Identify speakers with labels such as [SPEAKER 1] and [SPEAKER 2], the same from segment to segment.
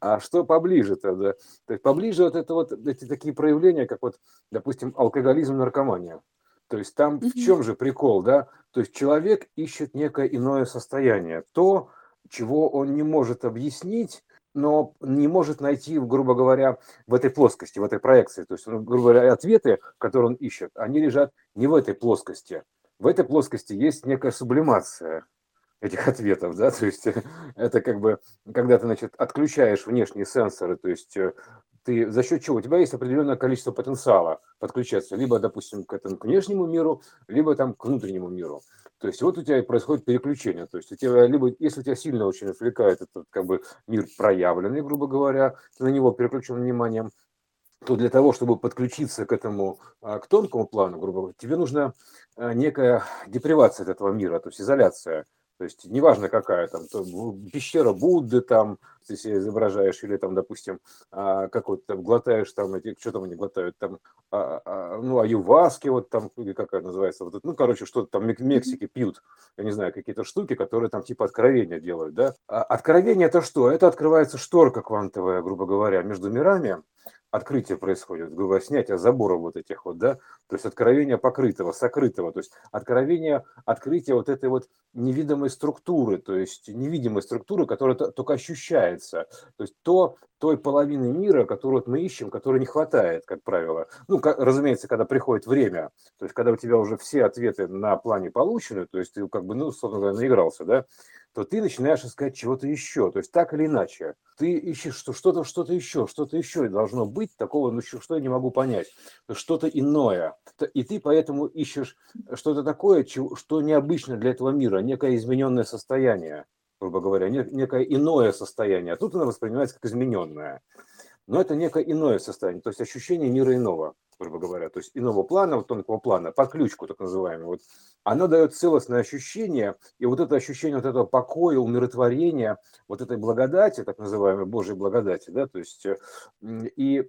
[SPEAKER 1] А что поближе-то, да? То есть поближе вот это вот эти такие проявления, как вот, допустим, алкоголизм, наркомания. То есть там в чем же прикол, да? То есть человек ищет некое иное состояние, то, чего он не может объяснить, но не может найти, грубо говоря, в этой плоскости, в этой проекции. То есть, грубо говоря, ответы, которые он ищет, они лежат не в этой плоскости. В этой плоскости есть некая сублимация этих ответов, да, то есть это как бы, когда ты, значит, отключаешь внешние сенсоры, то есть э, ты за счет чего? У тебя есть определенное количество потенциала подключаться, либо, допустим, к этому к внешнему миру, либо там к внутреннему миру. То есть вот у тебя происходит переключение. То есть у тебя либо, если тебя сильно очень отвлекает этот как бы мир проявленный, грубо говоря, ты на него переключен вниманием, то для того, чтобы подключиться к этому, а, к тонкому плану, грубо говоря, тебе нужна а, некая депривация от этого мира, то есть изоляция. То есть неважно какая там, то пещера Будды там, ты себе изображаешь, или там, допустим, а, какой-то там глотаешь там, эти, что там они глотают, там, а, а, ну, аюваски вот там, или какая называется, вот, ну, короче, что-то там в Мексике пьют, я не знаю, какие-то штуки, которые там типа откровения делают, да. А откровение это что? Это открывается шторка квантовая, грубо говоря, между мирами, открытие происходит, грубо говоря, снятие заборов вот этих вот, да, то есть откровение покрытого, сокрытого, то есть откровение, открытие вот этой вот невидимой структуры, то есть невидимой структуры, которая только ощущается, то есть то, той половины мира, которую вот мы ищем, которой не хватает, как правило. Ну, как, разумеется, когда приходит время, то есть когда у тебя уже все ответы на плане получены, то есть ты как бы, ну, собственно говоря, наигрался, да, то ты начинаешь искать чего-то еще. То есть так или иначе, ты ищешь что что-то, что-то еще, что-то еще должно быть такого, ну что я не могу понять, что-то иное. И ты поэтому ищешь что-то такое, что необычно для этого мира, некое измененное состояние, грубо говоря, некое иное состояние. А тут оно воспринимается как измененное. Но это некое иное состояние, то есть ощущение мира иного грубо говоря, то есть иного плана, вот тонкого плана, под ключку так называемую, вот, оно дает целостное ощущение, и вот это ощущение вот этого покоя, умиротворения, вот этой благодати, так называемой Божьей благодати, да, то есть э, и,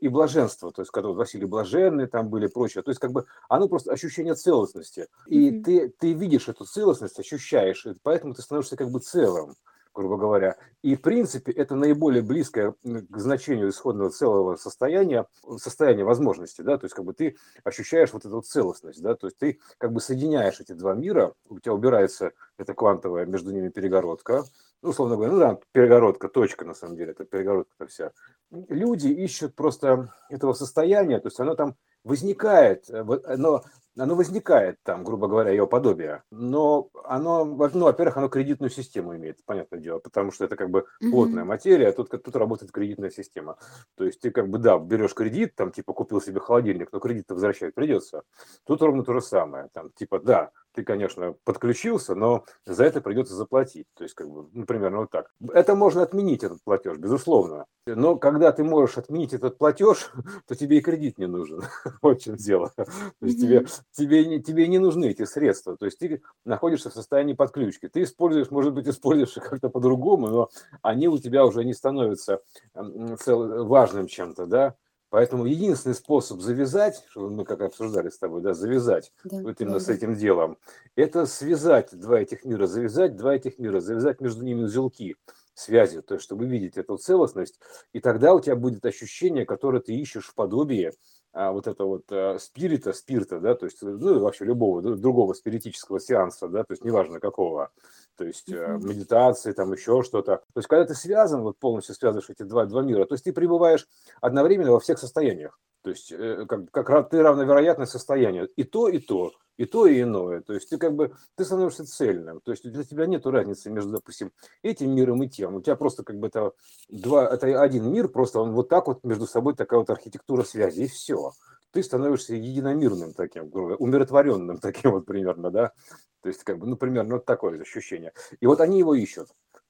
[SPEAKER 1] и блаженство, то есть когда вот Василий Блаженный там были прочее, то есть как бы оно просто ощущение целостности, и mm-hmm. ты, ты видишь эту целостность, ощущаешь, и поэтому ты становишься как бы целым грубо говоря. И, в принципе, это наиболее близкое к значению исходного целого состояния, состояния возможности, да, то есть как бы ты ощущаешь вот эту целостность, да, то есть ты как бы соединяешь эти два мира, у тебя убирается эта квантовая между ними перегородка, ну, условно говоря, ну да, перегородка, точка, на самом деле, это перегородка-то вся. Люди ищут просто этого состояния, то есть оно там возникает, э, но оно возникает там, грубо говоря, ее подобие, но оно, ну, во-первых, оно кредитную систему имеет, понятное дело, потому что это как бы плотная материя, а тут, тут работает кредитная система. То есть ты как бы, да, берешь кредит, там, типа, купил себе холодильник, но кредит возвращать придется. Тут ровно то же самое, там, типа, да, ты, конечно, подключился, но за это придется заплатить. То есть, как бы, ну, примерно вот так. Это можно отменить, этот платеж, безусловно. Но когда ты можешь отменить этот платеж, то тебе и кредит не нужен. Вот в чем дело. То есть тебе, тебе, тебе не нужны эти средства. То есть ты находишься в состоянии подключки. Ты используешь, может быть, используешь их как-то по-другому, но они у тебя уже не становятся важным чем-то, да. Поэтому единственный способ завязать, что мы как обсуждали с тобой, да, завязать да, вот именно да, с этим делом, это связать два этих мира, завязать два этих мира, завязать между ними узелки связи, то есть чтобы видеть эту целостность, и тогда у тебя будет ощущение, которое ты ищешь в подобии а, вот это вот а, спирита, спирта, да, то есть ну, вообще любого другого спиритического сеанса, да, то есть неважно какого, то есть mm-hmm. медитации, там еще что-то. То есть когда ты связан, вот полностью связываешь эти два, два мира, то есть ты пребываешь одновременно во всех состояниях. То есть э, как, как ты равновероятное состояние. И то, и то, и то, и иное. То есть ты как бы, ты становишься цельным. То есть для тебя нет разницы между, допустим, этим миром и тем. У тебя просто как бы это, два, это один мир, просто он вот так вот между собой такая вот архитектура связи, и все ты становишься единомирным таким, умиротворенным таким вот примерно, да, то есть как бы, ну, примерно вот такое ощущение. И вот они его ищут.